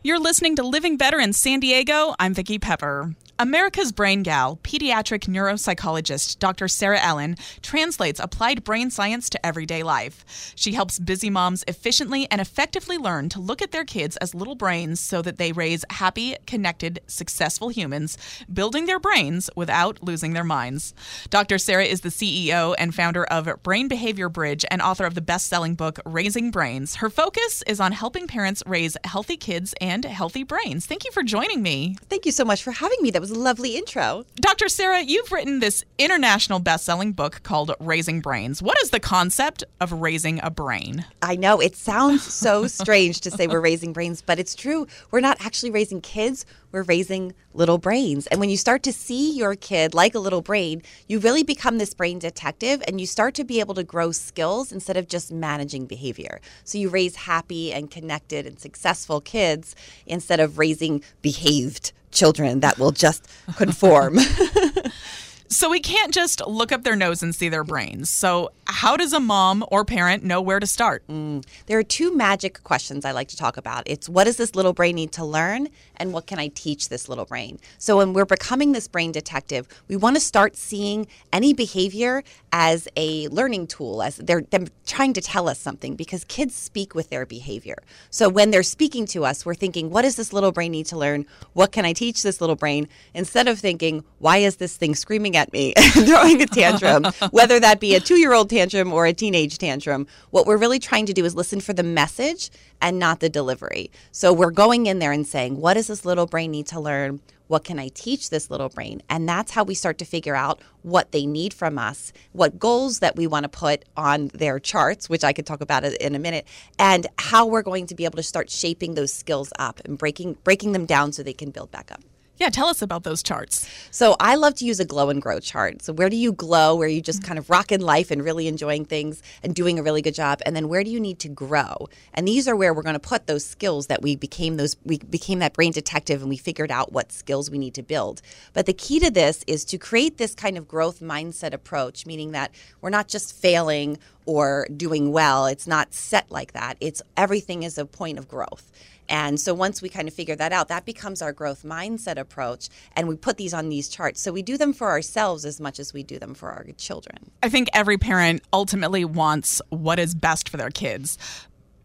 You're listening to Living Better in San Diego. I'm Vicki Pepper. America's Brain Gal, pediatric neuropsychologist Dr. Sarah Allen, translates applied brain science to everyday life. She helps busy moms efficiently and effectively learn to look at their kids as little brains so that they raise happy, connected, successful humans, building their brains without losing their minds. Dr. Sarah is the CEO and founder of Brain Behavior Bridge and author of the best selling book Raising Brains. Her focus is on helping parents raise healthy kids and healthy brains. Thank you for joining me. Thank you so much for having me. That was a lovely intro. Dr. Sarah, you've written this international best selling book called Raising Brains. What is the concept of raising a brain? I know it sounds so strange to say we're raising brains, but it's true. We're not actually raising kids, we're raising little brains. And when you start to see your kid like a little brain, you really become this brain detective and you start to be able to grow skills instead of just managing behavior. So you raise happy and connected and successful kids instead of raising behaved children that will just conform. So we can't just look up their nose and see their brains. So, how does a mom or parent know where to start? Mm. There are two magic questions I like to talk about. It's what does this little brain need to learn, and what can I teach this little brain? So, when we're becoming this brain detective, we want to start seeing any behavior as a learning tool, as they're, they're trying to tell us something, because kids speak with their behavior. So, when they're speaking to us, we're thinking, what does this little brain need to learn? What can I teach this little brain? Instead of thinking, why is this thing screaming at me and throwing a tantrum, whether that be a two year old tantrum or a teenage tantrum. What we're really trying to do is listen for the message and not the delivery. So we're going in there and saying, what does this little brain need to learn? What can I teach this little brain? And that's how we start to figure out what they need from us, what goals that we want to put on their charts, which I could talk about in a minute, and how we're going to be able to start shaping those skills up and breaking breaking them down so they can build back up. Yeah, tell us about those charts. So I love to use a glow and grow chart. So where do you glow? Where you just mm-hmm. kind of rocking life and really enjoying things and doing a really good job? And then where do you need to grow? And these are where we're going to put those skills that we became those we became that brain detective and we figured out what skills we need to build. But the key to this is to create this kind of growth mindset approach, meaning that we're not just failing or doing well. It's not set like that. It's everything is a point of growth. And so once we kind of figure that out, that becomes our growth mindset approach. And we put these on these charts. So we do them for ourselves as much as we do them for our children. I think every parent ultimately wants what is best for their kids.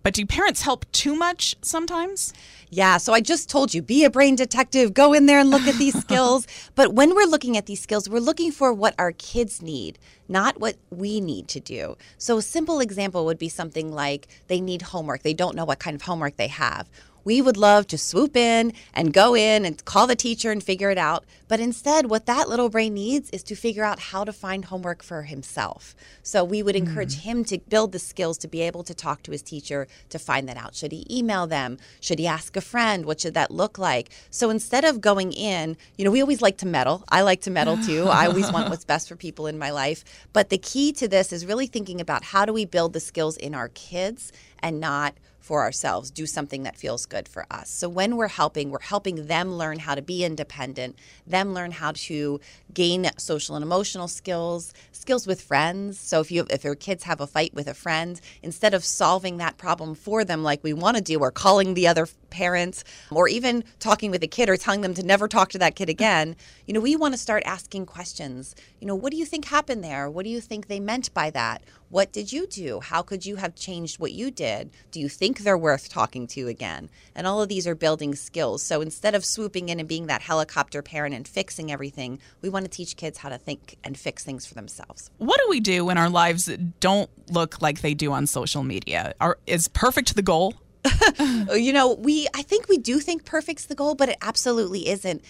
But do parents help too much sometimes? Yeah, so I just told you be a brain detective, go in there and look at these skills. But when we're looking at these skills, we're looking for what our kids need, not what we need to do. So a simple example would be something like they need homework, they don't know what kind of homework they have we would love to swoop in and go in and call the teacher and figure it out. But instead, what that little brain needs is to figure out how to find homework for himself. So we would encourage mm. him to build the skills to be able to talk to his teacher to find that out. Should he email them? Should he ask a friend? What should that look like? So instead of going in, you know, we always like to meddle. I like to meddle too. I always want what's best for people in my life. But the key to this is really thinking about how do we build the skills in our kids and not for ourselves, do something that feels good for us. So when we're helping, we're helping them learn how to be independent, them learn how to gain social and emotional skills, skills with friends. So if you if your kids have a fight with a friend, instead of solving that problem for them like we want to do or calling the other parent or even talking with a kid or telling them to never talk to that kid again, you know, we want to start asking questions. You know, what do you think happened there? What do you think they meant by that? What did you do? How could you have changed what you did? Do you think they're worth talking to again? And all of these are building skills. So instead of swooping in and being that helicopter parent and fixing everything, we want to teach kids how to think and fix things for themselves. What do we do when our lives don't look like they do on social media? Are, is perfect the goal? you know, we I think we do think perfect's the goal, but it absolutely isn't.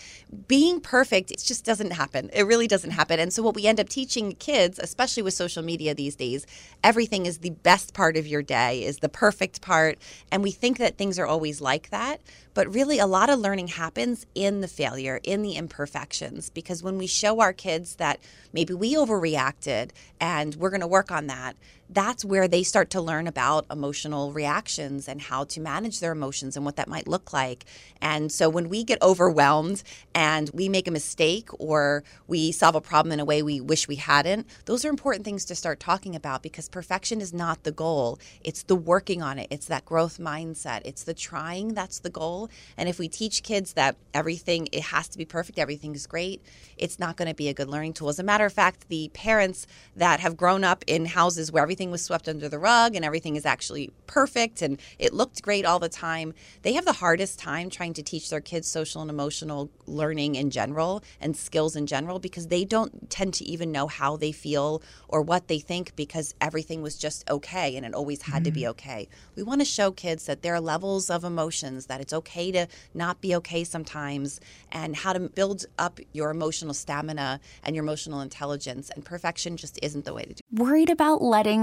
Being perfect, it just doesn't happen. It really doesn't happen. And so what we end up teaching kids, especially with social media these days, everything is the best part of your day, is the perfect part, and we think that things are always like that. But really, a lot of learning happens in the failure, in the imperfections, because when we show our kids that maybe we overreacted and we're going to work on that, that's where they start to learn about emotional reactions and how to manage their emotions and what that might look like. And so when we get overwhelmed and we make a mistake or we solve a problem in a way we wish we hadn't, those are important things to start talking about because perfection is not the goal. It's the working on it, it's that growth mindset, it's the trying that's the goal. And if we teach kids that everything it has to be perfect, everything is great, it's not going to be a good learning tool. As a matter of fact, the parents that have grown up in houses where everything was swept under the rug and everything is actually perfect and it looked great all the time, they have the hardest time trying to teach their kids social and emotional learning in general and skills in general because they don't tend to even know how they feel or what they think because everything was just okay and it always had mm-hmm. to be mm-hmm. okay. We want to show kids that there are levels of emotions, that it's okay to not be okay sometimes, and how to build up your emotional stamina and your emotional intelligence. And perfection just isn't the way to do it. Worried about letting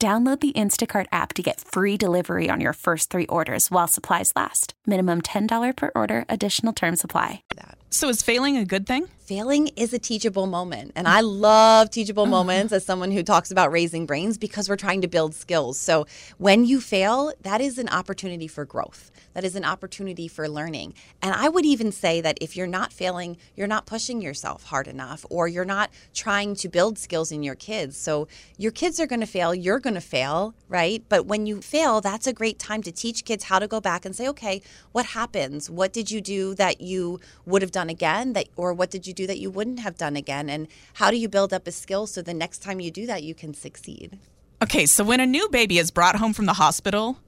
Download the Instacart app to get free delivery on your first three orders while supplies last. Minimum $10 per order, additional term supply. So, is failing a good thing? Failing is a teachable moment. And I love teachable mm-hmm. moments as someone who talks about raising brains because we're trying to build skills. So, when you fail, that is an opportunity for growth that is an opportunity for learning. And I would even say that if you're not failing, you're not pushing yourself hard enough or you're not trying to build skills in your kids. So your kids are going to fail, you're going to fail, right? But when you fail, that's a great time to teach kids how to go back and say, okay, what happens? What did you do that you would have done again that or what did you do that you wouldn't have done again? And how do you build up a skill so the next time you do that you can succeed? Okay, so when a new baby is brought home from the hospital,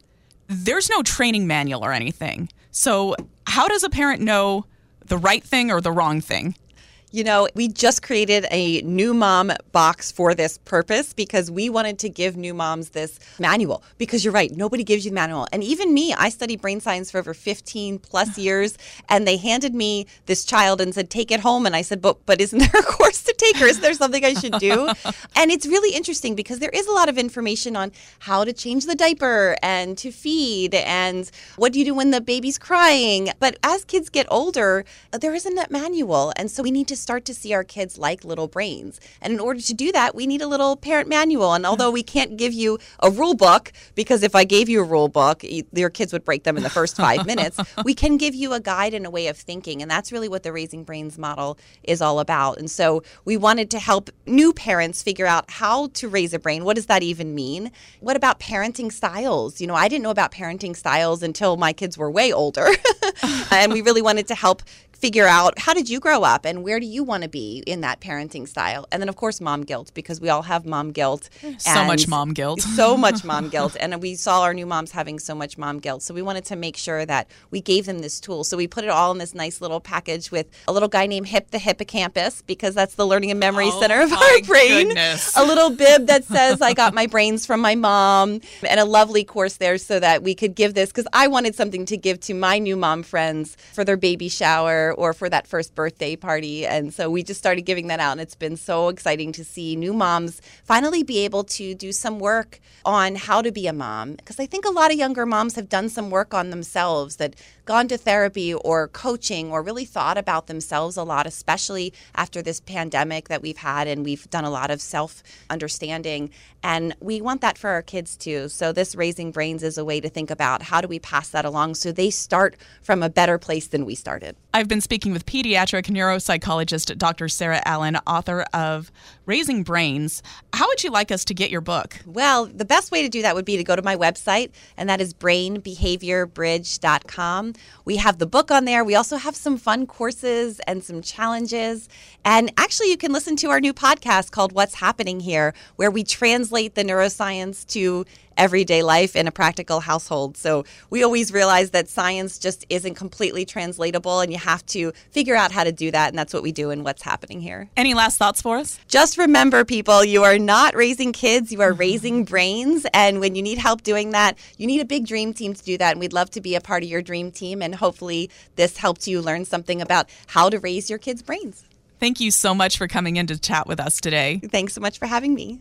there's no training manual or anything. So, how does a parent know the right thing or the wrong thing? You know, we just created a new mom box for this purpose because we wanted to give new moms this manual. Because you're right, nobody gives you the manual. And even me, I studied brain science for over 15 plus years, and they handed me this child and said, take it home. And I said, but, but isn't there a course to take, or is there something I should do? and it's really interesting because there is a lot of information on how to change the diaper and to feed and what do you do when the baby's crying. But as kids get older, there isn't that manual. And so we need to start to see our kids like little brains. And in order to do that, we need a little parent manual. And although we can't give you a rule book, because if I gave you a rule book, your kids would break them in the first five minutes, we can give you a guide and a way of thinking. And that's really what the Raising Brains model is all about. And so we wanted to help new parents figure out how to raise a brain. What does that even mean? What about parenting styles? You know, I didn't know about parenting styles until my kids were way older. and we really wanted to help figure out how did you grow up and where do you want to be in that parenting style? And then of course mom guilt because we all have mom guilt so much mom guilt. so much mom guilt. And we saw our new moms having so much mom guilt. So we wanted to make sure that we gave them this tool. So we put it all in this nice little package with a little guy named hip the hippocampus because that's the learning and memory oh, center of our brain. goodness. a little bib that says i got my brains from my mom and a lovely course there so that we could give this because i wanted something to give to my new mom friends for their baby shower or for that first birthday party. And so we just started giving that out. And it's been so exciting to see new moms finally be able to do some work on how to be a mom. Because I think a lot of younger moms have done some work on themselves that gone to therapy or coaching or really thought about themselves a lot, especially after this pandemic that we've had. And we've done a lot of self understanding. And we want that for our kids too. So, this Raising Brains is a way to think about how do we pass that along so they start from a better place than we started. I've been speaking with pediatric neuropsychologist Dr. Sarah Allen, author of Raising Brains. How would you like us to get your book? Well, the best way to do that would be to go to my website, and that is brainbehaviorbridge.com. We have the book on there. We also have some fun courses and some challenges. And actually, you can listen to our new podcast called What's Happening Here, where we translate the neuroscience to everyday life in a practical household. So we always realize that science just isn't completely translatable and you have to figure out how to do that. And that's what we do and What's Happening Here. Any last thoughts for us? Just remember, people, you are not raising kids, you are raising brains. And when you need help doing that, you need a big dream team to do that. And we'd love to be a part of your dream team. And hopefully, this helped you learn something about how to raise your kids' brains. Thank you so much for coming in to chat with us today. Thanks so much for having me.